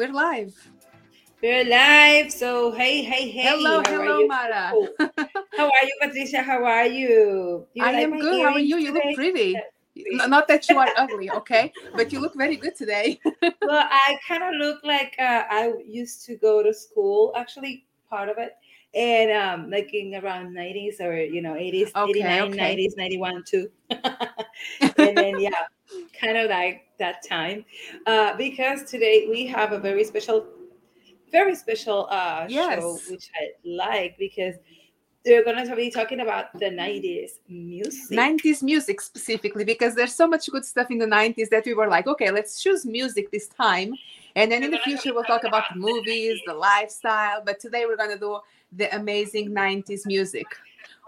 We're live. We're live. So hey, hey, hey. Hello, How hello? Mara. How are you, Patricia? How are you? You I like am good. How are you? earrings You look pretty. Not that you are ugly, okay? But you look very good today. Well, I kind of look like uh, I used to go to school. Actually, part of it, and um, like in around nineties or you know eighties, Okay, 89, okay. 90s, 91 too. and then yeah, kind of like that time, uh, because today we have a very special, very special uh, show which I like because they're gonna be talking about the nineties music. 90s music specifically, because there's so much good stuff in the 90s that we were like, okay, let's choose music this time. And then in the future, we'll talk about the movies, the lifestyle. But today, we're going to do the amazing 90s music.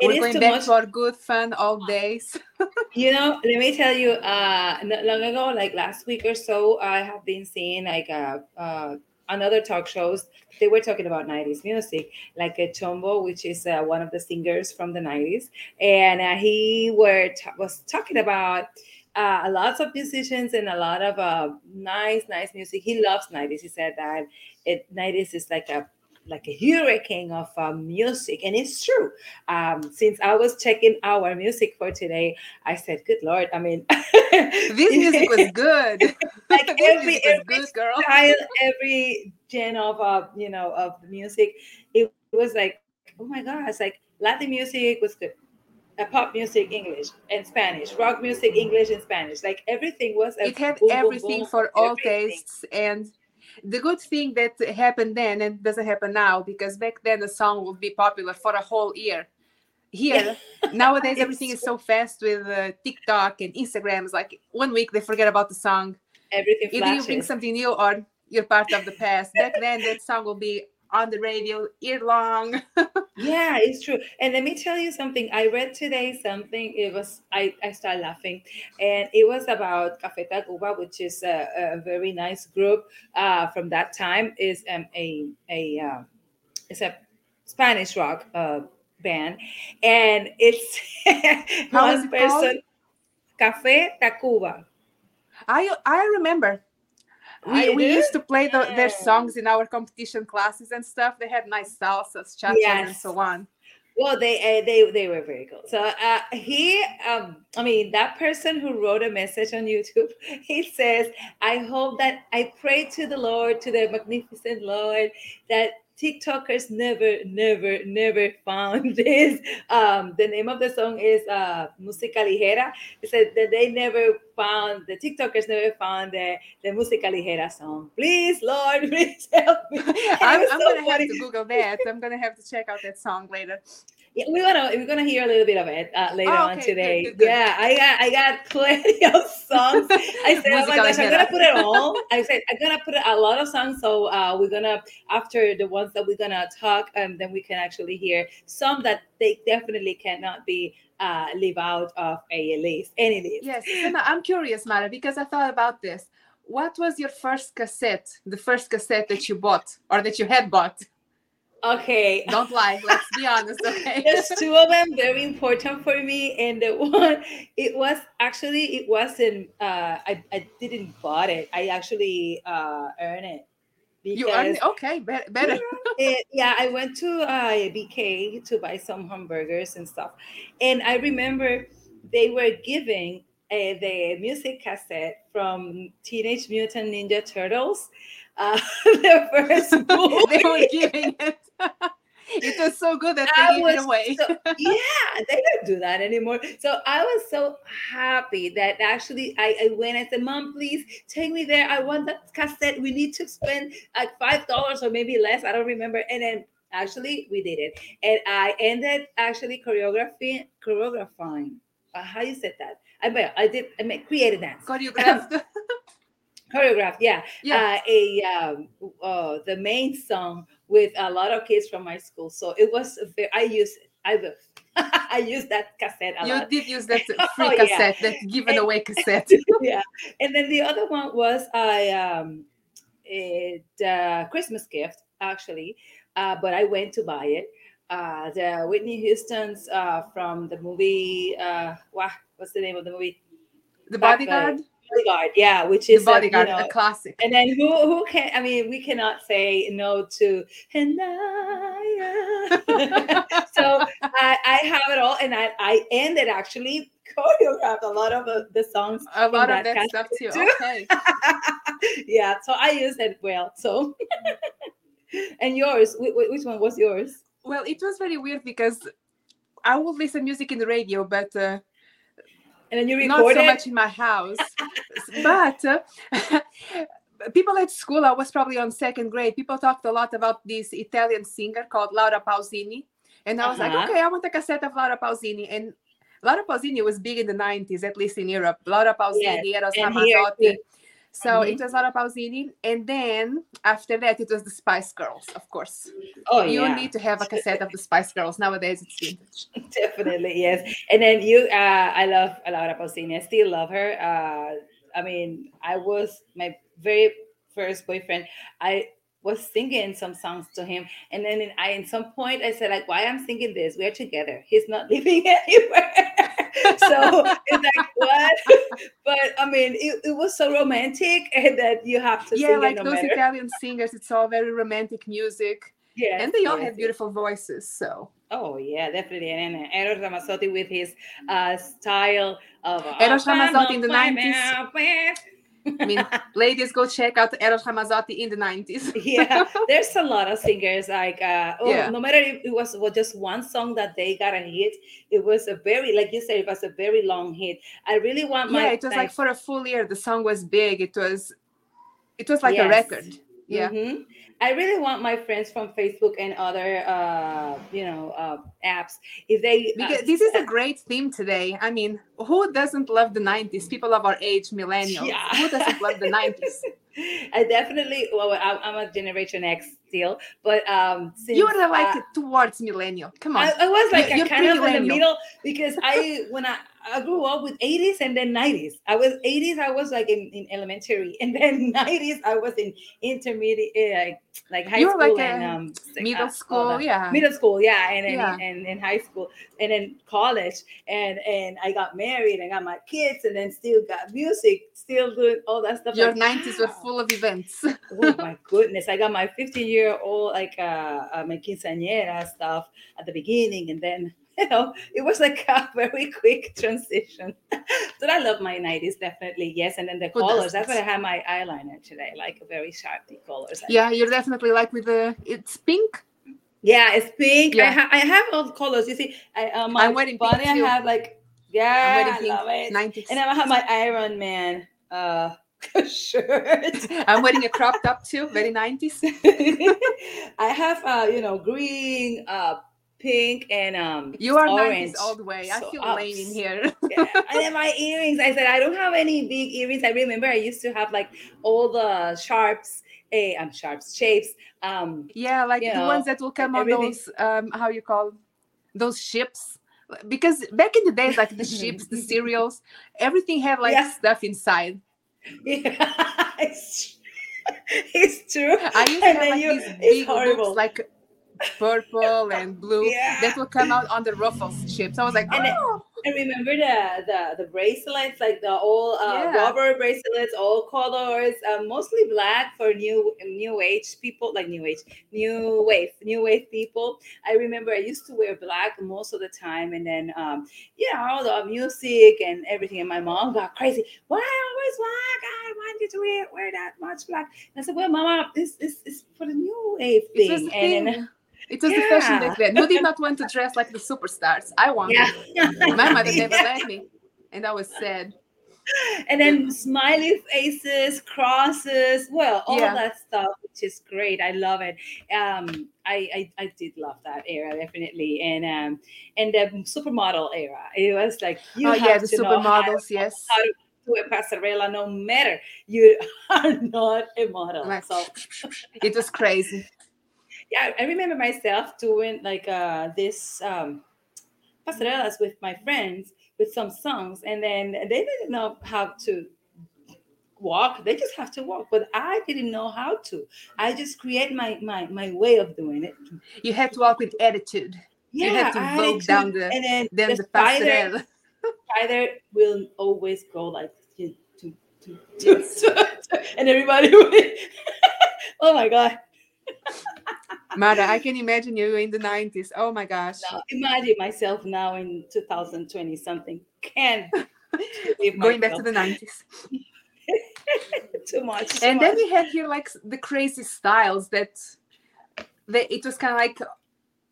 It we're going back much- to our good fun old days. You know, let me tell you, uh, not long ago, like last week or so, I have been seeing like uh, uh, another talk shows. They were talking about 90s music, like a Chombo, which is uh, one of the singers from the 90s. And uh, he were t- was talking about uh, lots of musicians and a lot of uh, nice, nice music. He loves 90s. He said that it 90s is like a like a hurricane of uh, music, and it's true. Um, since I was checking our music for today, I said, "Good Lord!" I mean, This music was good. like every every good, girl. style, every gen of uh, you know of music. It was like, oh my gosh, like Latin music was good. Uh, pop music, English and Spanish. Rock music, English and Spanish. Like everything was. it had boom, boom, everything boom for all everything. tastes and the good thing that happened then and doesn't happen now because back then a song would be popular for a whole year here nowadays everything is so fast with uh, tiktok and instagram it's like one week they forget about the song Everything either you bring something new or you're part of the past back then that song will be on the radio year long Yeah, it's true. And let me tell you something. I read today something. It was I I started laughing, and it was about Café Tacuba, which is a, a very nice group uh, from that time. is um, a a uh, it's a Spanish rock uh, band, and it's one it called? person. Café Tacuba. i i remember we, I we used to play the, their songs in our competition classes and stuff. They had nice salsas, chachas, and so on. Well, they uh, they they were very cool. So uh, he, um, I mean, that person who wrote a message on YouTube, he says, "I hope that I pray to the Lord, to the magnificent Lord, that TikTokers never, never, never found this. Um, the name of the song is uh, Música Ligera. He said that they never found the TikTokers never found the the Música Ligera song. Please, Lord, please help me. I'm, I'm so gonna have to Google that. I'm gonna have to check out that song later. Yeah, we're gonna we're gonna hear a little bit of it uh, later Oh, on okay, good, today. good, good. Yeah, I got I got plenty of songs. I said, oh my gosh, I'm gonna put it all. I said I'm gonna put a lot of songs. So uh, we're gonna after the ones that we're gonna talk, and then we can actually hear some that they definitely cannot be uh, leave out of a list, any list. Yes, now I'm curious, Mara, because I thought about this. What was your first cassette? The first cassette that you bought or that you had bought? Okay. Don't lie. Let's be honest, okay? There's two of them very important for me, and the one it was actually it wasn't. Uh, I I didn't bought it. I actually uh earned it You earned it. Okay, be- better. it, yeah, I went to uh, BK to buy some hamburgers and stuff, and I remember they were giving uh, the music cassette from Teenage Mutant Ninja Turtles. Uh, the first movie. they were giving it. it was so good that I they gave it away. so- yeah, they don't do that anymore. So I was so happy that actually I, I went and said, Mom, please take me there. I want that cassette. We need to spend like five dollars or maybe less. I don't remember. And then actually we did it. And I ended actually choreographing choreographing. Uh, how you said that? I I did I mean created dance. Choreographed. Choreographed, yeah. yeah. Uh, a um, uh, the main song with a lot of kids from my school. So it was a ve- I used it. I will. I used that cassette a you lot. did use that Oh, free yeah. cassette, that given And- away cassette. yeah. And then the other one was I um it uh, Christmas gift actually, uh, but I went to buy it. Uh, the Whitney Houston's uh, from the movie. Uh, what's the name of the movie? The bodyguard. Bodyguard, yeah, which is a, you know, a classic. and then who who can I mean we cannot say no to Hanaya. so I, I have it all and I, I ended actually choreographed a lot of uh, the songs. a lot of that stuff too. too. Okay. yeah, so I used it well. So and yours, wh- wh- which one was yours? Well, it was very weird because I would listen music in the radio, but uh, And then you not recorded. so much in my house. but uh, people at school, I was probably on second grade. People talked a lot about this Italian singer called Laura Pausini, and I was Uh-huh. like, okay, I want a cassette of Laura Pausini. And Laura Pausini was big in the 90s, at least in Europe. Laura Pausini, Eros and here Ramazzotti. So Mhm. it was Laura Pausini, and then after that, it was the Spice Girls, of course. Oh you yeah, need to have a cassette of the Spice Girls nowadays. It's vintage. definitely yes. And then you, uh, I love Laura Pausini. I still love her. Uh, I mean, I was my very first boyfriend. I was singing some songs to him, and then in, I, in some point, I said like, "Why I'm singing this? We're together. He's not leaving anywhere." so it's like what? but I mean, it, it was so romantic, that you have to yeah, sing like no those matter. Italian singers, it's all very romantic music, Yeah, and they all yes, have beautiful voices. So Oh yeah, definitely. And then Eros Ramazzotti with his uh, style of Eros "Oh, Ramazzotti in the 90s. on, baby." I mean, ladies, go check out Eros Ramazzotti in the 90s. yeah, there's a lot of singers like uh, oh, Yeah. no matter if it was, was just one song that they got a hit, it was a very like you said, it was a very long hit. I really want my yeah, it was like for a full year. The song was big. It was, it was like Yes. a record. Yeah. Mhm. I really want my friends from Facebook and other uh, you know uh, apps if they uh, Because this is a great theme today. I mean, who doesn't love the 90s? People of our age, millennials. Yeah. Who doesn't love the 90s? I definitely well I'm, a Generation X still, but um since, You are like uh, towards millennial. Come on. I, I was like You- a you're kind of in the middle because I when I, I grew up with 80s and then 90s. I was 80s, I was like in, in elementary, and then 90s, I was in intermediate, uh, like high You were school like and um, Middle uh, school, that. yeah. middle school, yeah, and then Yeah. and in high school, and then college, and and I got married, and got my kids, and then still got music, still doing all that stuff. Your like, 90s were full of events. oh my goodness i got my 15 year old like uh, uh my quinceañera stuff at the beginning and then you know it was like a very quick transition but i love my 90s definitely yes and then the colors that's why i have my eyeliner today like very sharpy colors yeah, you're definitely like with the, it's pink. yeah it's pink I, Yeah. ha- I have all the colors you see i uh, my I'm wearing body i have like I'm yeah wearing i love it 90s. and i have my iron man uh shirt I'm wearing a crop top too, very 90s. I have uh, you know, green, uh, pink, and um You are orange. 90s all the way. I So feel lame in here. Yeah. and then my earrings. I said I don't have any big earrings. I remember I used to have like all the sharps, eh, um, sharps shapes. Um, Yeah, like the know, ones that will come on those um how you call those ships. Because back in the days, like the ships, the cereals, everything had like Yeah. stuff inside. yeah, it's, it's true. I used to And have like you- these it's big horrible. looks like purple and blue Yeah. that will come out on the ruffles ships. I was like, And oh, And remember the the the bracelets, like the all uh, Yeah. rubber bracelets, all colors, uh, mostly black for new new age people, like new age, new wave, new wave people. I remember I used to wear black most of the time, and then um, you know all the music and everything. And my mom got crazy. Why always black? I want you to wear wear that much black. And I said, well, Mama, this this is for the new wave thing. and thing. It was the fashion back Yeah. then. Who did not want to dress like the superstars? I wanted. yeah, My mother never Yeah. let me. And I was sad. and then smiley faces, crosses, well, all Yeah. that stuff, which is great. I love it. Um, I, I I did love that era definitely, and um, and the supermodel era. It was like you oh have yeah, the to know supermodels, yes. how to do a passerella, no matter you are not a model. Like, So it was crazy. Yeah, I remember myself doing like uh this um passerellas with my friends with some songs, and then they didn't know how to walk. They just have to walk, but I didn't know how to. I just create my my my way of doing it. You had to walk with attitude. You had to I down the- and then Then the passerelle. spider will always go like to, to Yes. and everybody. oh my god. Mara, I can imagine you in the 90s. Oh my gosh. Now, imagine myself now in 2020 something. Can going back to the 90s. too much. Too and much. then we had here like the crazy styles that they, it was kind of like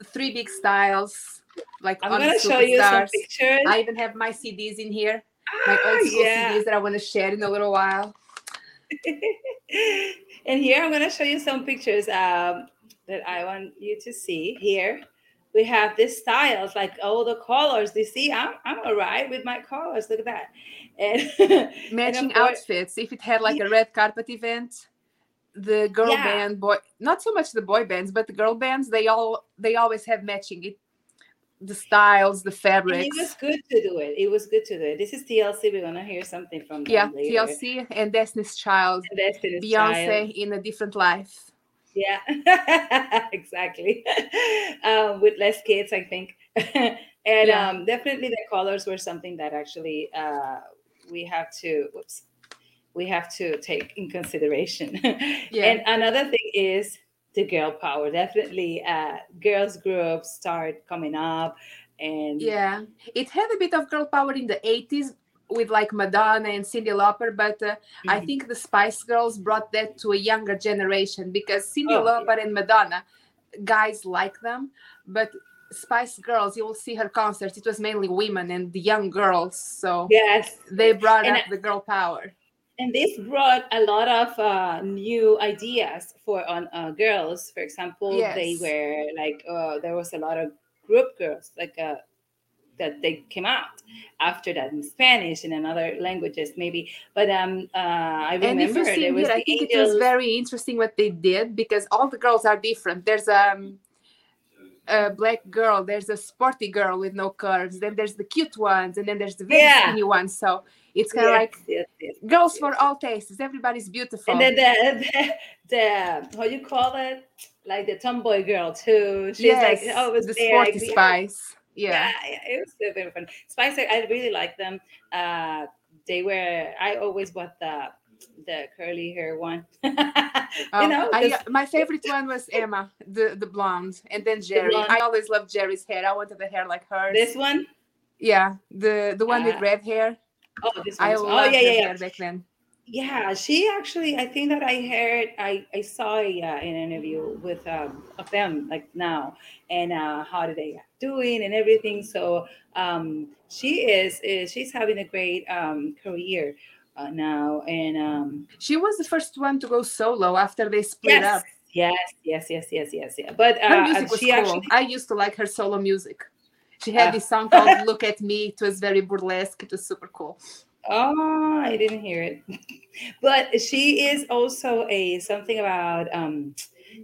three big styles. Like I'm gonna show you some pictures. I even have my CDs in here, my Ah, old school yeah. CDs that I want to share in a little while. and here I'm gonna show you some pictures um, that I want you to see. Here we have these styles, like all the colors. You see, I'm I'm all right with my colors. Look at that. And Matching course- outfits. If it had like a red carpet event, the girl Yeah. band, boy, not so much the boy bands, but the girl bands, they all they always have matching it. The styles, the And fabrics. it was good to do it. It was good to do it. This is TLC. We're gonna hear something from yeah. TLC and Destiny's Child, Destiny's Beyonce Child. in a different life. Yeah, exactly. um, with less kids, I think. and Yeah. um, definitely the colors were something that actually uh, we have to. Whoops, we have to take in consideration. Yeah. And another thing is the girl power. Definitely, uh, girls groups start coming up, and Yeah, it had a bit of girl power in the 80s with like Madonna and Cyndi Lauper, but uh, I Mhm. think the Spice Girls brought that to a younger generation because Cyndi Oh, Lauper and Madonna, guys like them, but Spice Girls, you will see her concerts, it was mainly women and the young girls, so yes, they brought And up the girl power. And this brought a lot of uh, new ideas for on uh, girls. For example, they were like uh, there was a lot of group girls like uh, that they came out after that in Spanish and in other languages maybe. But um, uh, I remember there was here, I the think it was very interesting what they did because all the girls are different. There's um, a black girl, there's a sporty girl with no curves, then there's the cute ones, and then there's the very Yeah. skinny ones. So it's kind of Yes, like yes, yes. girls for all tastes. Everybody's beautiful. And then the, the the how you call it like the tomboy girl too. She's like always the there, sporty like, spice. Yeah. yeah, yeah, it was so very fun. Spice, I really like them. Uh, they were. I always bought the the curly hair one. you Oh, know, I, my favorite one was Emma, the the blonde, and then Geri. blonde. I always loved Geri's hair. I wanted the hair like hers. this one. yeah, the the one with Ah, red hair. Oh, this one. I oh, loved yeah, yeah, yeah. hair back then. Yeah, she actually. I think that I heard. I I saw a, uh, an interview with um, of them like now, and uh, how did they doing and everything. So um, she is, is she's having a great um, career uh, now, and um, She was the first one to go solo after they split yes, up. yes, yes, yes, yes, yes, yeah. But Her uh, music was she cool. actually I used to like her solo music. She had Ah. this song called "Look at Me." It was very burlesque. It was super cool. Oh, I didn't hear it. but she is also a something about um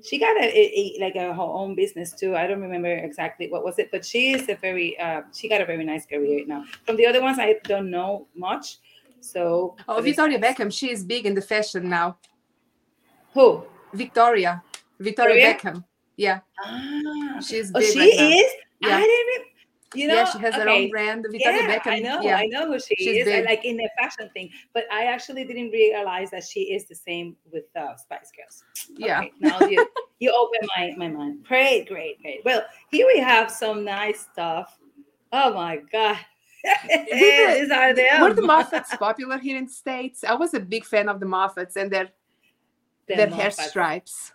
she got a, a- a- like a her own business too. I don't remember exactly what was it, but she is a very uh she got a very nice career now. From the other ones I don't know much. So Oh, Victoria. Beckham. She is big in the fashion now. Who? Victoria. Victoria? Beckham. Yeah, Ah, she's oh, big she right is. Yeah. I didn't. You know, yeah, she has her own brand. Victoria yeah, Beckham. I know, Yeah. I know who she She's is. Like in the fashion thing, but I actually didn't realize that she is the same with uh, Spice Girls. Yeah. Now you you open my my mind. Great, great, great. Well, here we have some nice stuff. Oh my god, these are them. Were the Moffatts popular here in the States? I was a big fan of the Moffatts and their The their hair stripes.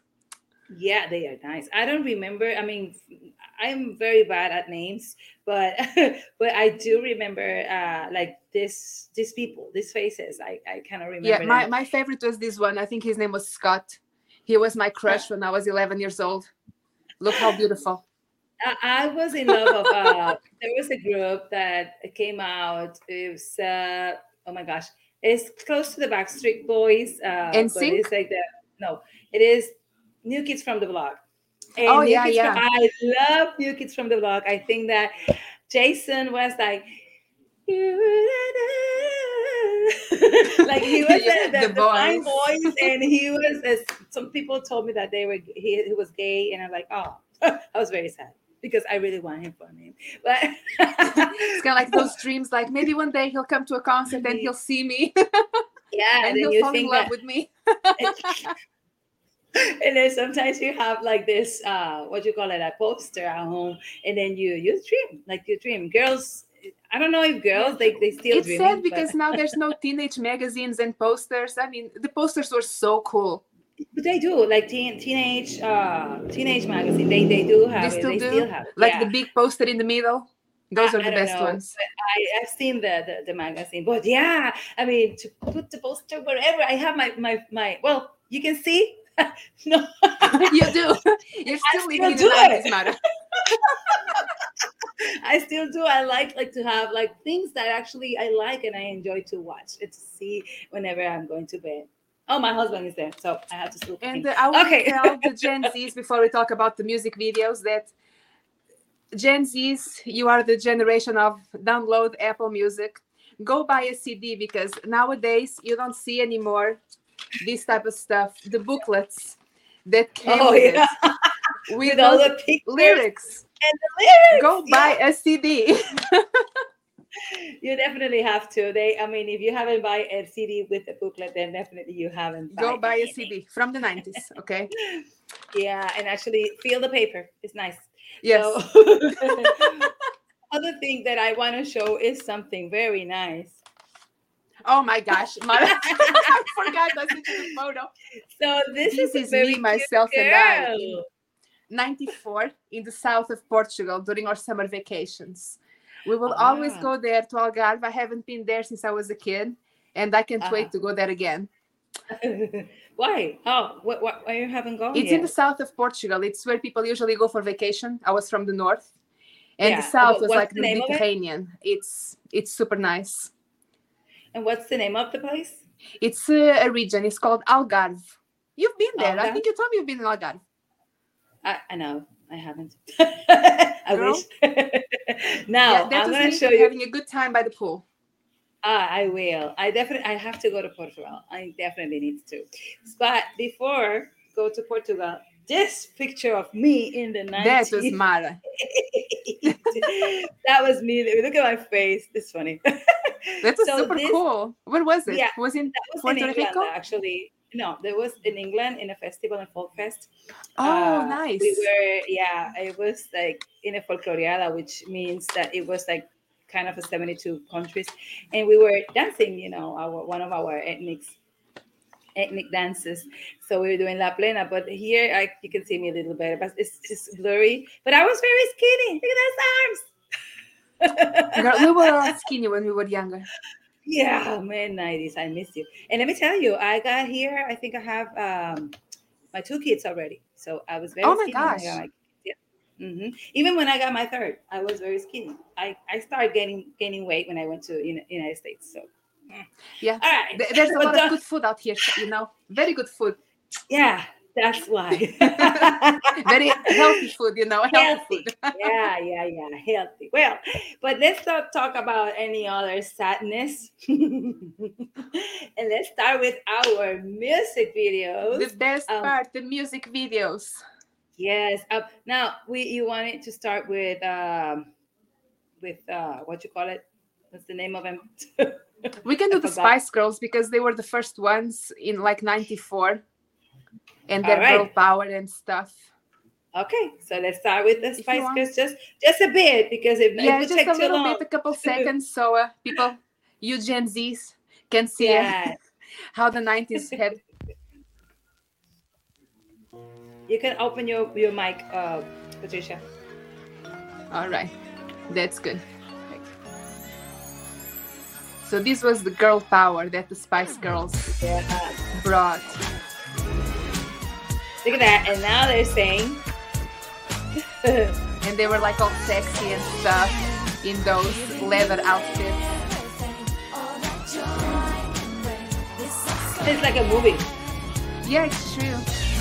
Yeah, they are nice. I don't remember. I mean, I'm very bad at names, but but I do remember uh like this these people, these faces. I I cannot remember. Yeah, my, them. my favorite was this one. I think his name was Scott. He was my crush when I was 11 years old. Look how beautiful. I, was in love of uh there was a group that came out. It was uh oh my gosh. It's close to the Backstreet Boys. Uh NSYNC? it's like the no, it is New Kids from the Block. And Oh, New yeah, Kids yeah. From, I love New Kids from the Block. I think that Jason was like like he was Yeah, the, the, the fine voice. voice and he was as some people told me that they were he, he was gay and i'm like oh i was very sad because i really want him for me. but It's kind of like those dreams, like maybe one day he'll come to a concert and he'll see me. Yeah, and he'll fall in love with me. and then sometimes you have like this uh what you call it a poster at home and then you you dream like you dream girls i don't know if girls they, they still it's sad because but, now there's no teenage magazines and posters i mean the posters were so cool but they do like teen, teenage uh teenage magazine they they do have they it. still they do still have it. like yeah. the big poster in the middle those I- are the best know, ones I, I've seen the, the the magazine, but yeah, I mean to put the poster wherever I have my my my well, you can see. no, you do you're still living in do the it. 90s I still do. I like like to have like things that actually I like and I enjoy to watch and to see whenever I'm going to bed. Oh, my husband is there, so I have to sleep. And uh, I want Okay. to tell the Gen Zs before we talk about the music videos that Gen Zs, you are the generation of download Apple Music. Go buy a CD because nowadays you don't see anymore this type of stuff. The booklets that came oh with, yeah, it, with with all the lyrics. and the lyrics. Go yeah. buy a CD. You definitely have to. They, I mean, if you haven't buy a CD with a booklet, then definitely you haven't. Go buy a. CD from the 90s. Okay. Yeah, and actually feel the paper. It's nice. Yes. So, other thing that I want to show is something very nice. Oh my gosh. Mara, I forgot sent the photo. So this, This is, is me, myself, and I. girl. 94 in the south of Portugal during our summer vacations. We will always Ah. go there to Algarve. I haven't been there since I was a kid, and I can't Ah. wait to go there again. Why? Oh, what, what? Why you haven't gone It's yet? in the south of Portugal. It's where people usually go for vacation. I was from the north, and Yeah. the south What- was like the the name it? Mediterranean. It's it's super nice. and what's the name of the place? It's uh, a region. It's called Algarve. You've been there. I think you told me you've been in Algarve. I, I know. I haven't. I wish. now yeah, I'm was gonna show you. having a good time by the pool. Ah, I will. I definitely. I have to go to Portugal. I definitely need to. But before go to Portugal, this picture of me in the 90s. That was Mara. that was me. Look at my face. It's funny. That's So super this- cool. Where was it? Yeah, was in Puerto in England, Rico? actually. No, there was in England in a festival in Folk Fest. Oh, Uh, nice. We were, yeah, it was like in a folcloriada, which means that it was like kind of a 72 countries. And we were dancing, you know, our one of our ethnic ethnic dances. So we were doing La Plena, but here I, you can see me a little better, but it's just blurry. But I was very skinny. Look at those arms. Girl, we were all skinny when we were younger. Yeah, man, 90s. I miss you. And let me tell you, I got here, I think I have um my two kids already. So I was very Oh my skinny gosh. got my kids. Yeah. hmm Even when I got my third, I was very skinny. I, I started gaining gaining weight when I went to Uni- United States. So Yeah. all right. There's a lot of good food out here, you know. Very good food. Yeah, that's why. Very healthy food, you know. Healthy, Healthy. food. yeah, yeah, yeah, healthy. Well, but let's not talk about any other sadness. and let's start with our music videos. The best Um, part, the music videos. Yes. Uh, now we you wanted to start with um with uh what you call it? What's the name of them? We can do the. Spice Girls because they were the first ones in like 94. And their girl power and stuff. okay, so let's start with the Spice. Girls just just a bit because if it Yeah, would just take a little long. bit, a couple seconds, so uh, people, you Gen Zs, can see uh, Yeah, how the 90s had. you can open your your mic, uh, Patricia. All right, that's good. So this was the girl power that the Spice Girls Yeah. brought. Look at that, and now they're saying. and they were like all sexy and stuff in those leather outfits. it's like a movie. Yeah, it's true.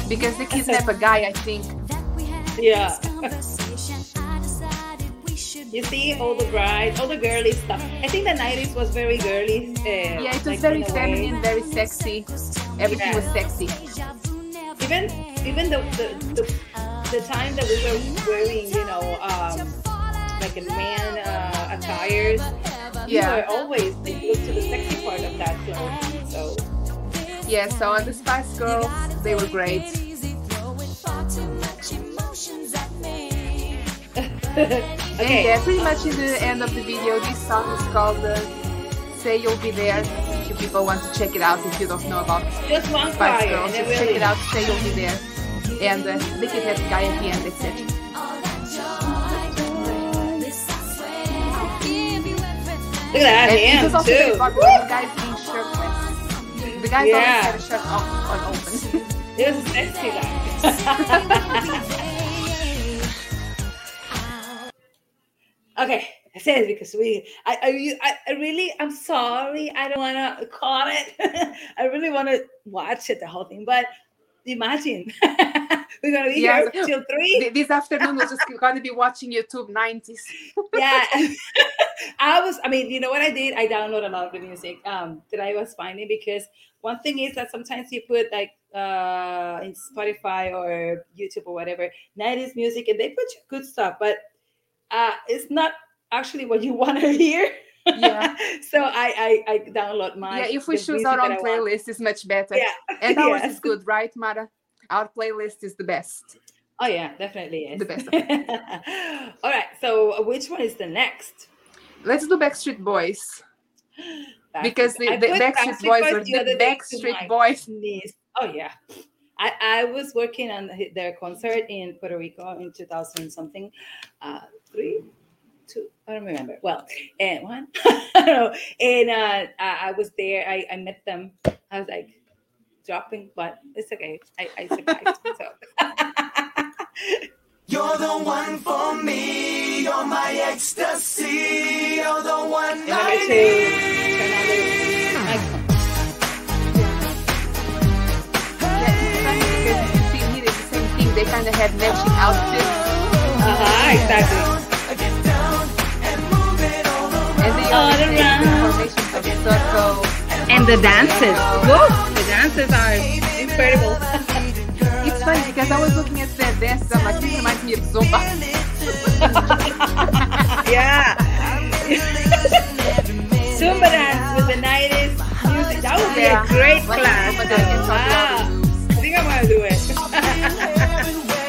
Because they kidnap a guy, I think. Yeah. You see all the brides, all the girly stuff. I think the 90s was very girly. Uh, Yeah, it was like, very in a way. feminine, very sexy. Everything was sexy. Even even the the, the, the time that we were wearing, you know, um, like a man uh, attires, we Yeah. were always like, look to the sexy part of that clothes. So Yeah, so on the Spice Girls, they were great. And okay. yeah, pretty much in the end of the video, this song is called uh, Say You'll Be There. If you people want to check it out, if you don't know about Just one Spice choir, Girls, just check it out, Say You'll Be There. And uh, look at that guy at the end, that's it. Look at that And hand very too. popular, the guys being shirtless. The guys Yeah. always had a shirt off, on open. It was sexy guy. okay, I said it because we. I, I, you- I, I really. I'm sorry. I don't want to call it. I really want to watch it the whole thing, but imagine we're gonna be Yeah. here till three. This afternoon, we're just going to be watching YouTube 90s. yeah i was i mean you know what i did i download a lot of the music um that i was finding because one thing is that sometimes you put like uh in spotify or youtube or whatever 90s music and they put good stuff but uh it's not actually what you want to hear Yeah. so I, I i download my yeah, if we choose our own playlist, it's much better. yeah And ours Yes. is good, right, Mara? Our playlist is the best. oh yeah definitely is The best. all right so which one is the next Let's do Backstreet Boys. Because the, the Backstreet Boys were the the other day to Backstreet Boys. niece. Oh yeah. I, I was working on their concert in Puerto Rico in 2000 something, uh, three, two, I don't remember. Well, and one, I don't know. And uh, I, I was there. I, I met them. I was like dropping, but it's okay. I, I survived. so. You're the one for me, you're my ecstasy, you're the one Remember I to need. turn on the microphone. Yeah, because you see here it's the same thing. They kind of have matching outfits. Uh-huh, exactly. All around. the formations of circle. And the dances. Whoa, the dances are incredible. It's funny because I was looking at their dances. I'm like, this reminds me of Zumba. yeah. Zumba dance with the 90s music. That would be Yeah. a great Like class. Zumba dance on Wow. I think I'm gonna do it. When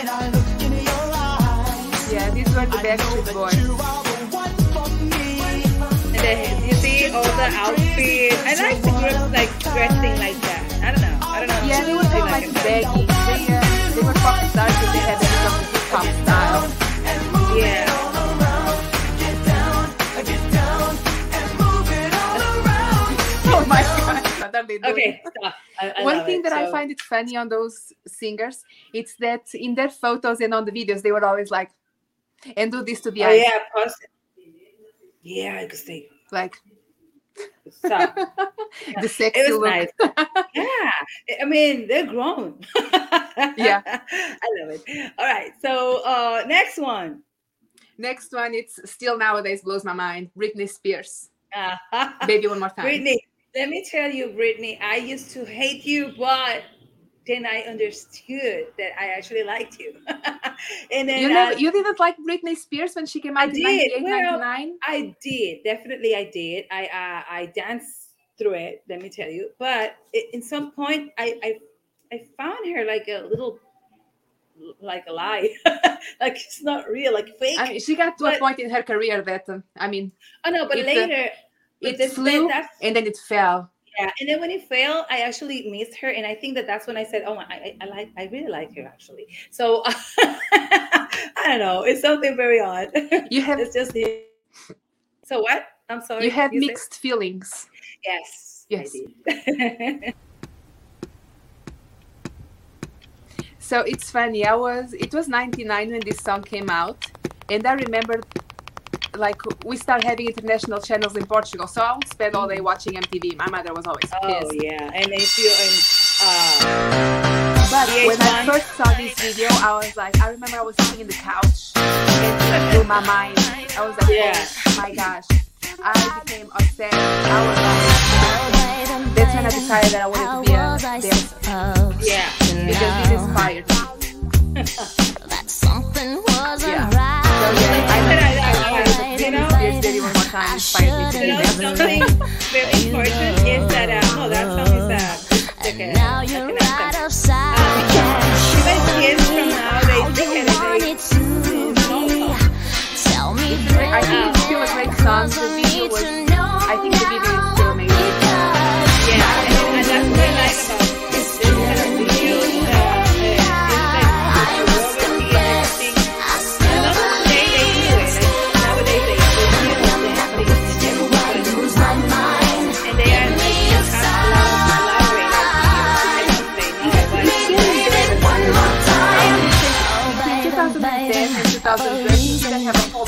I look in your eyes, Yeah, these were the Backstreet Boys. And you see all the outfits. I like the groups like dressing like that. I don't know. I don't know. Yeah, they were kind of like baggy. They, uh, they were pop stars, but they had of the hip hop style. Yeah. Get down, get down, and move it all. Oh my god, what are they doing? Okay, stop. I, I One thing it. that I find it funny on those singers, it's that in their photos and on the videos, they were always like, and do this to the Oh eyes. yeah. Yeah, I could Like Stop. the sexy It was look. nice. yeah, I mean they're grown. Yeah. I love it. All right, so uh next one. Next one, it's still nowadays blows my mind. Britney Spears. Uh, Baby one more time. Britney, let me tell you, Britney, I used to hate you, but then I understood that I actually liked you. and then You uh, you didn't like Britney Spears when she came I out in did. Well, 99? I did definitely. I did. I uh, I danced through it. Let me tell you. But i in some point, I I I found her like a little like a lie. like it's not real. Like fake. I mean, she got to a point in her career that, um, I mean, oh no, but it, later. but it this- flew and then it fell. Yeah. And then when it failed, I actually missed her, and I think that that's when I said, "Oh my, I, I, I like, I really like her actually." So I don't know. It's something very odd. You have it's just. So what? I'm sorry. you had said- mixed feelings. Yes. Yes. So it's funny. I was it was 99 when this song came out, and I remember like we start having international channels in Portugal. So I would spend all day watching MTV. My mother was always oh yeah, and if you and uh, But when I first saw this video, I was like, I remember I was sitting in the couch and it blew my mind. I was like, Yeah. oh my gosh. I became obsessed. I was like, that's when I decided that I wanted to be a dancer yeah, because this inspired me. that something wasn't Yeah. right. So yeah, I I- I- I I- decided you that know, Britney Spears One More Time inspired me to you be know a something very important is that uh, no, that song is uh, like a Now you're I right tell? upside Um, down. you guys kids from nowadays, How they you get it want very it to be. Tell me, baby, I think it's still a great song. The cause I video need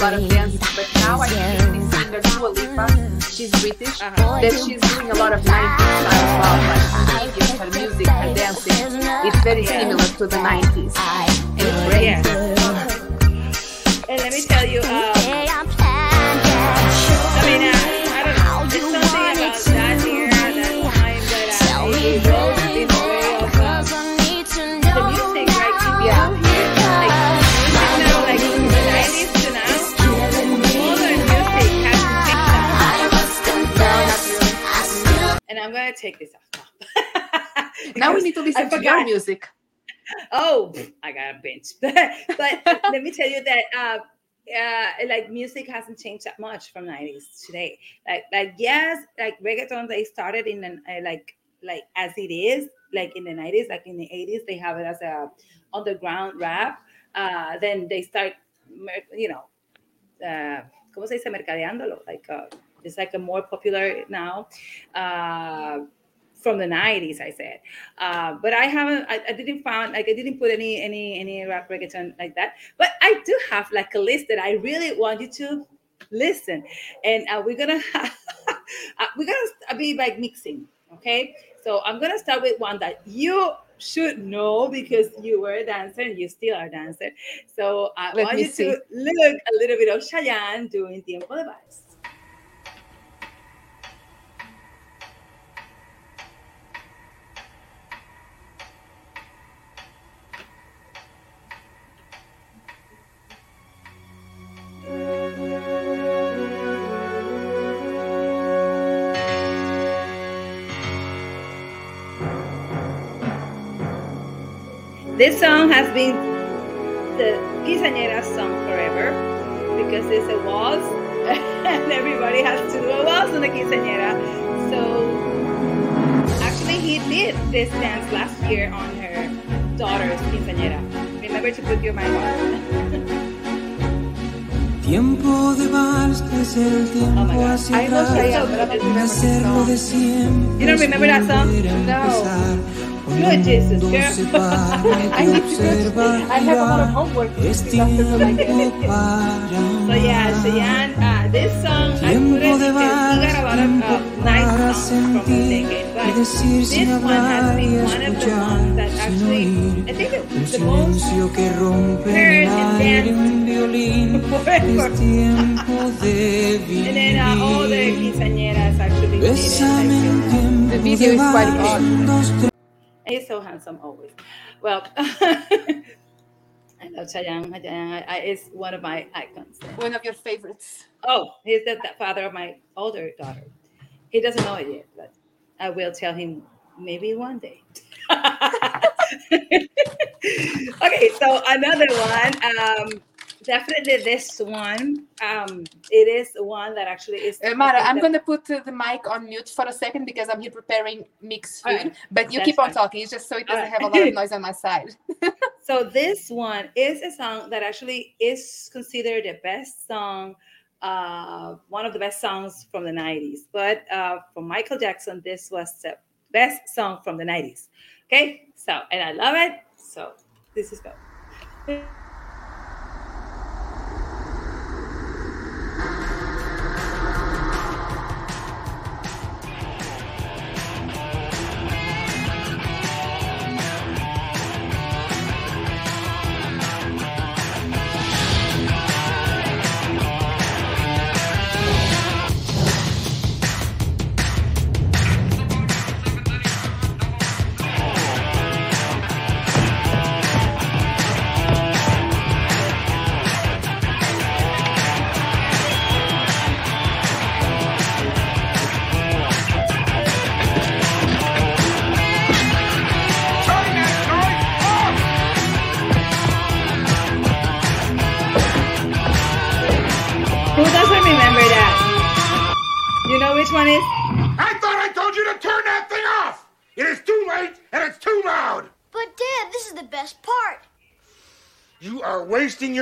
lot of dancing, but now I think this singer Dua Lipa, she's British, Uh-huh. that she's doing a lot of 90s style pop, like her videos, her music, her dancing. It's very similar to the 90s. And it's great. yeah. And let me tell you, um, take this off. Now we need to listen to your music. Oh, I got a bench. but let me tell you that uh, uh, like music hasn't changed that much from 90s today. Like like yes, like reggaeton they started in an, uh, like like as it is, like in the 90s, like in the 80s, they have it as a underground rap. Uh, then they start, you know, uh, ¿cómo se dice? Mercadeándolo. Like uh, it's like a more popular now. Uh, from the 90s i said. Uh, but i haven't I, I didn't find like i didn't put any any any rap reggaeton like that. But i do have like a list that i really want you to listen. And uh, we're gonna have, uh, we're gonna be like mixing okay? So i'm gonna start with one that you should know because you were a dancer and you still are a dancer. So i Let want you see. to look a little bit of Chayanne doing tiempo de vals has been the quinceañera song forever because it's a waltz and everybody has to do a waltz on the quinceañera. So actually he did this dance last year on her daughter's quinceañera. Remember to put your mind on. Tiempo de vals es el tiempo Oh hacia atrás, Chayanne, but I don't de remember this hacerlo de siempre. You don't remember that song? es volver a No. Empezar. Cuando Good, el Jesus, mundo girl. se pare, I te need to observa I have a lot of girar. homework Es because after the tiempo para So yeah, amar. Chayanne, uh, this song I put Tiempo it de because we vals, got a lot of tiempo uh, nice para songs from the sentir decade, y but decir this sin one has hablar y been one of the escuchar ones that sin actually oír. I think it Un was the most silencio que rompe heard en and el aire danced un violín. forever. Es tiempo de And then uh, all the vivir. quinceañeras actually did it. Bésame en Like, tiempo The video de is quite vals, odd. Un, dos, tres. he's so handsome always. Well, I love Chayanne. Chayanne I, I, is one of my icons. One of your favorites. Oh, he's the, the father of my older daughter. He doesn't know it yet, but I will tell him maybe one day. okay, so another one. Um, definitely this one. Um, it is one that actually is. Uh, Mara, I'm going to put uh, the mic on mute for a second because I'm here preparing mixed food. Alright, But you that's keep on fine. talking. It's just so it doesn't Alright. have a lot of noise on my side. So this one is a song that actually is considered the best song, uh, one of the best songs from the 90s. But uh, for Michael Jackson, this was the best song from the 90s. Okay, so and I love it. So this is go.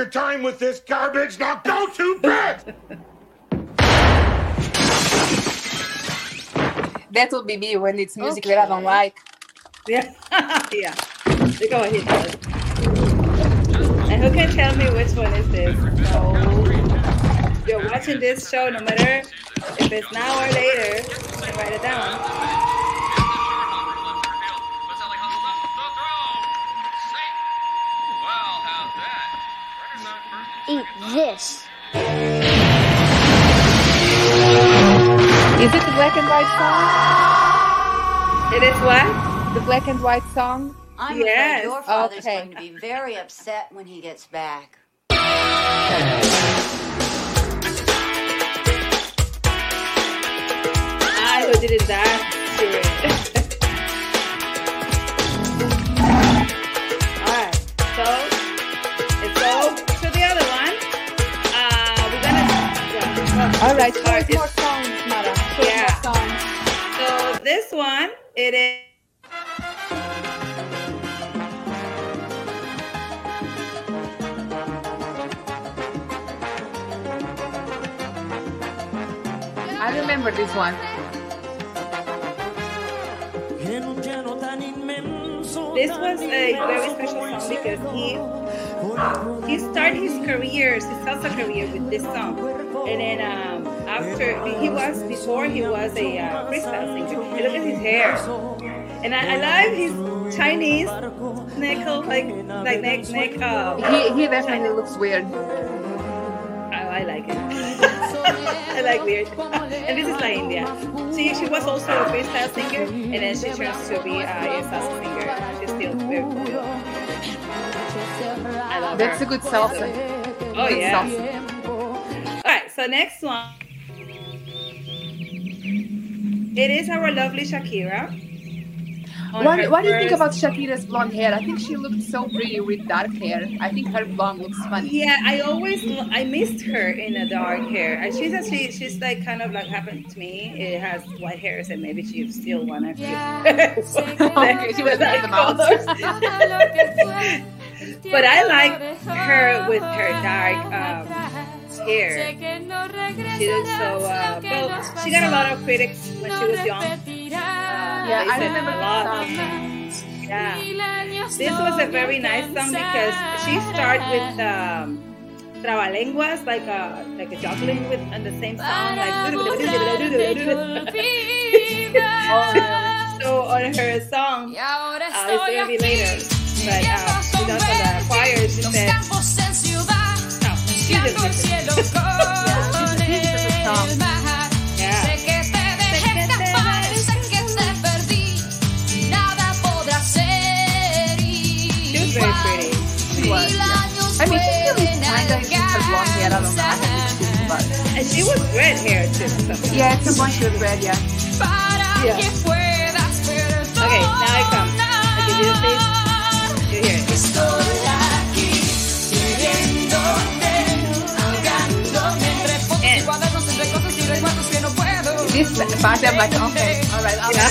Your time with this garbage. Now go to bed! That will be me when it's music that I don't like. yeah, yeah. Look how he does. And who can tell me which one is this? So you're watching this show, no matter if it's now or later, you can write it down. This. Is it the black and white song? It is what? The black and white song? I'm Yes. afraid your father's Okay. going to be very upset when he gets back. I who did that to it. Because he he started his career, his salsa career with this song, and then um, after he was before he was a uh, freestyle singer. And look at his hair, and I, I love his Chinese neck, like like neck neck. Uh, He, he definitely looks weird. I, I like it. I like weird. And this is La India. She, she was also a freestyle singer, and then she turns to be uh, a salsa singer. She's still very cool. I love That's her. a good salsa. Oh Good yeah. salsa. All right. So next one. It is our lovely Shakira. On What, her what do you think about Shakira's blonde hair? I think she looked so pretty with dark hair. I think her blonde looks funny. Yeah, I always I missed her in a dark hair. And she's actually she's like kind of like happened to me. It has white hairs and maybe she still wanna keep Okay, she was dark in the mouth. colors. But I like her with her dark um, hair. She looks so uh, well. She got a lot of critics when she was young. Uh, Yeah, they I said remember a lot. song. Yeah. This was a very nice song because she started with um, trabalenguas, like a like a juggling with on the same song, like so on her song, uh, it's gonna be later, but uh, she does on the choir. She said, no, she just did it. Yeah. Sé que te dejé escapar, sé que te perdí, nada podrá ser She was very pretty. She was, yeah. I mean, she still is kind of her blonde hair. I don't know. I have to choose, but And she was red hair too. So. yeah, it's a bunch of red. Yeah. Yeah. que puedas perdonar. Okay, now I come. I give you the face. This part, I'm like, okay, all right. I'll Yeah.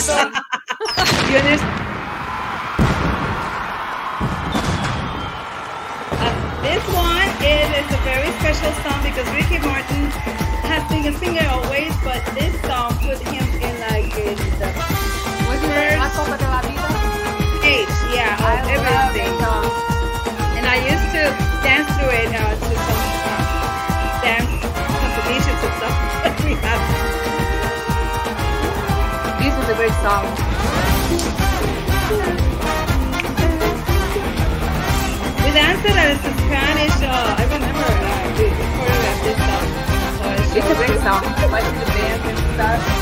Uh, this one is, is a very special song because Ricky Martin has been a singer always, but this song put him in like in the First- love everything. And I used to dance through it uh, to some uh, dance competitions and stuff that we have. This is a great song. We danced it as a Spanish. Uh, I remember uh, we choreographed this song. So it's a great song. Like the dance and stuff.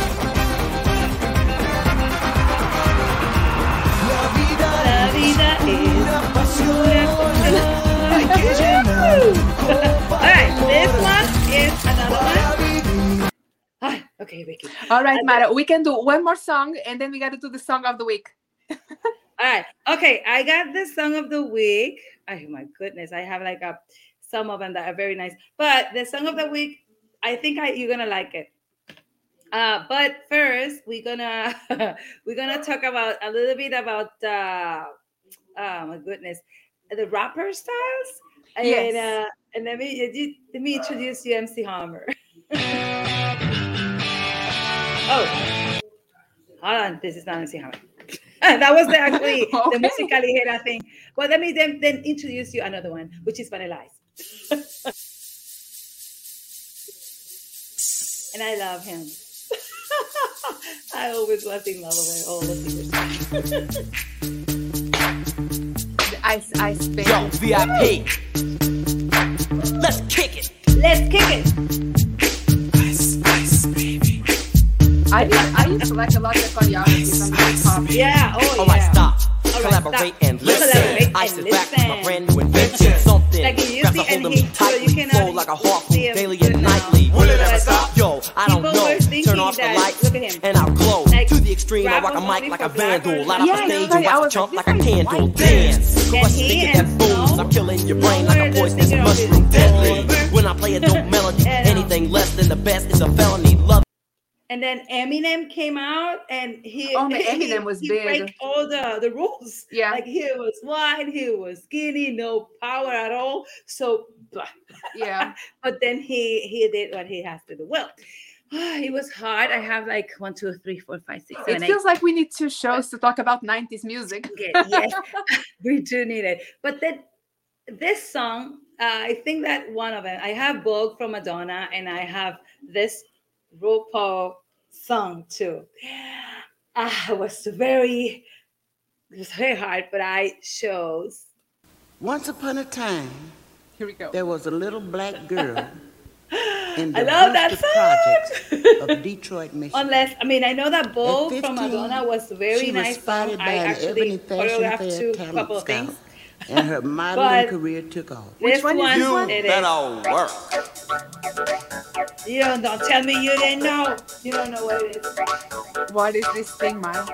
Vida es Alright, this one is another one. Ah, okay, Ricky. All right, Mara, we can do one more song and then we got to do the song of the week. Alright, okay, I got the song of the week. Oh my goodness, I have like a some of them that are very nice. But the song of the week, I think I, you're gonna like it. Uh, but first, we're gonna we're gonna talk about a little bit about uh, oh my goodness, the rapper styles. And, Yes. uh, and let me let me introduce you, MC Hammer. oh, hold on, this is not MC Hammer. that was the actually the Okay. musically ligera thing. But let me then, then introduce you another one, which is Vanilla Ice. and I love him. I always was in love with all the singers. The ice ice Yo. VIP. Let's kick it. Let's kick it. Ice, I did, I used to like a lot of choreography from hip hop. Yeah. Oh, All yeah. right, stop. All right, Collaborate stop. and listen. Collaborate Ice and is back with my listen. brand new invention. Something. Like you Grabs see, a hold and of me you tightly. cannot Flow like a hawk from see him daily and now. nightly. Will it ever stop? Yo, I don't People know. were thinking Turn off the that- lights look at him. and I'll glow. Like, to extreme, I rock a was mic only like a vandal. black Light up Yeah, the stage and watch was it jump like, like a this guy's candle. Dance. Crush he thinking and that fools. I'm killing your brain like a the poisonous singer of mushroom. his Deadly. When I play a dope melody, And, um, anything less than the best is a felony. Love. And then Eminem came out, and he Oh, man, he- Eminem was he big. break all the the rules. Yeah. like he was white, he was skinny, no power at all. So, blah. Yeah. but then he he did what he has to do. Well, it was hard. I have like one, two, three, four, five, six, It seven, eight. feels like we need two shows to talk about 90s music. Okay, yes, we do need it. But then this song, uh, I think that one of them, I have Vogue from Madonna, and I have this RuPaul song too. Ah, it was very, it was very hard, but I chose. Once upon a time, Here we go. there was a little black girl in the I love that song. Projects of Detroit, Michigan. Unless I mean, I know that Vogue from 15, Madonna was a very she was nice song. spotted by I an actually Ebony Fashion choreographed Fair to a talent couple of scout, things. and her modeling career took off. Which one is one, this one? it is. Better work. You don't, don't tell me you didn't know. You don't know what it is. What is this thing, Maya?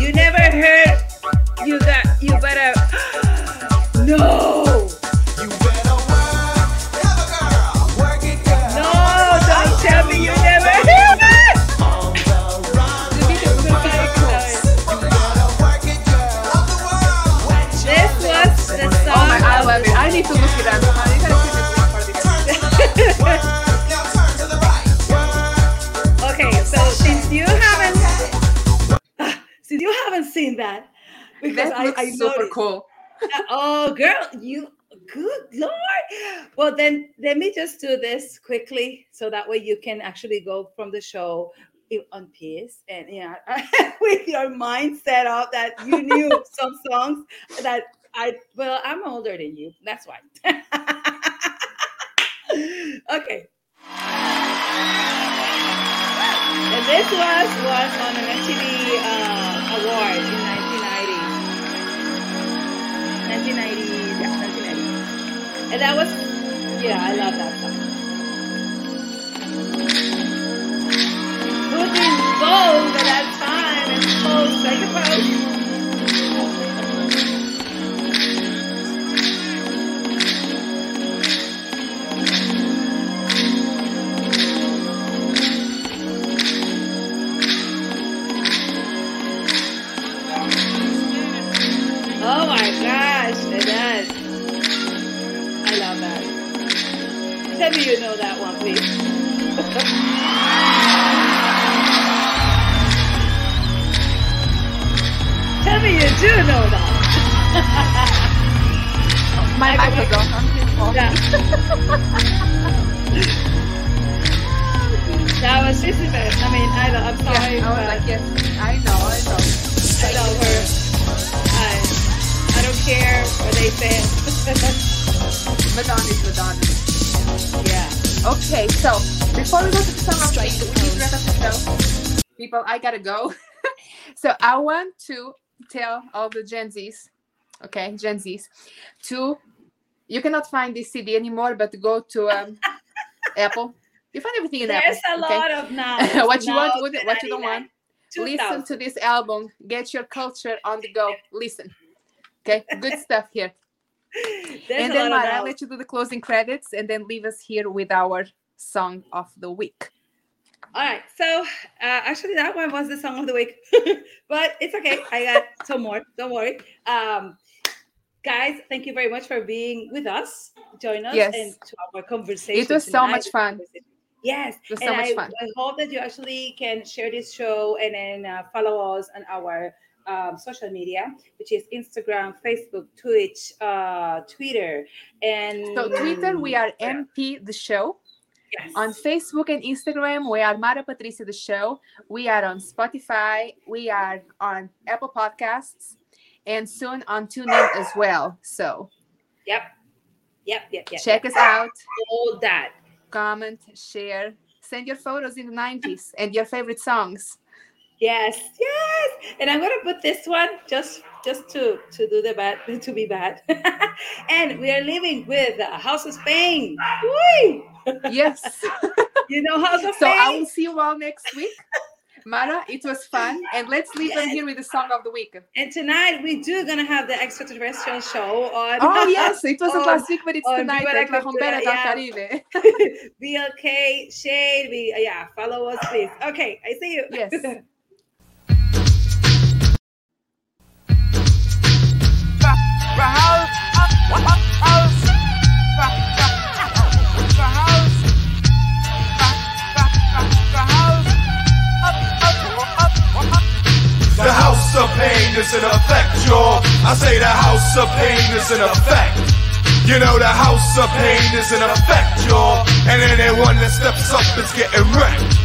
You never heard. You got. You better. no. Need to look it up. Uh, You gotta see this one for this. work, now turn to the right. Work, okay, so since you haven't, since you haven't seen that, because That I, I super noticed- cool. Oh, girl, you good lord. Well, then let me just do this quickly so that way you can actually go from the show on peace and yeah, with your mind set up that you knew some songs that I well, I'm older than you. That's why. okay. And this was was on an MTV uh, award in 1990. 1990, yeah, 1990. And that was, yeah, I love that song. Who's in Vogue at that time? And Vogue, like a do know that. My I mic go is off. I'm his fault. Yeah. that was Sissy Bear. I mean, I know, I'm sorry. Yeah, I was like, yes, I know, I know. I love her. I, I don't care what they say. Madonna is Madonna. yeah. Okay, so before we go to the the week, we need to wrap up the show. People, I gotta go. so I want to tell all the Gen Zs, okay, Gen Zs, to you cannot find this CD anymore, but go to um, Apple. You find everything in There's Apple. a okay? lot of now. what you want, what, what you don't want. Listen to this album. Get your culture on the go. Listen. Okay, good stuff here. There's and then Mara, I'll let you do the closing credits and then leave us here with our song of the week. All right. So uh, actually, that one was the song of the week, but it's okay. I got some more. Don't worry. Um, guys, thank you very much for being with us. Join us Yes. and to our conversation. It was so much fun. Yes, It was and so much I, fun. I hope that you actually can share this show and then uh, follow us on our um, social media, which is Instagram, Facebook, Twitch, uh, Twitter, and So Twitter, we are. MP the show. Yes. On Facebook and Instagram, we are Mara Patricia the show. We are on Spotify. We are on Apple Podcasts, and soon on TuneIn as well. So Yep. Yep. Yep. Yep. check us out. all that. Comment, share, send your photos in the 90s and your favorite songs. Yes, yes. And I'm gonna put this one just just to to do the bad to be bad. and we are living with House of Pain. Whee! Yes. You know how of so I will see you all next week. Mara, it was fun. And let's leave them here with the song of the week. And tonight we do gonna have the extraterrestrial show on. Oh, yes. It wasn't on- last week, but it's on tonight Viva la at La Rumbera del Cultura, Caribe. BLK Shade. We yeah, follow us please. Okay, I see you. Yes. The house of pain is in effect, y'all. I say the house of pain is in effect. You know the house of pain is in effect, y'all. And anyone that steps up is getting wrecked.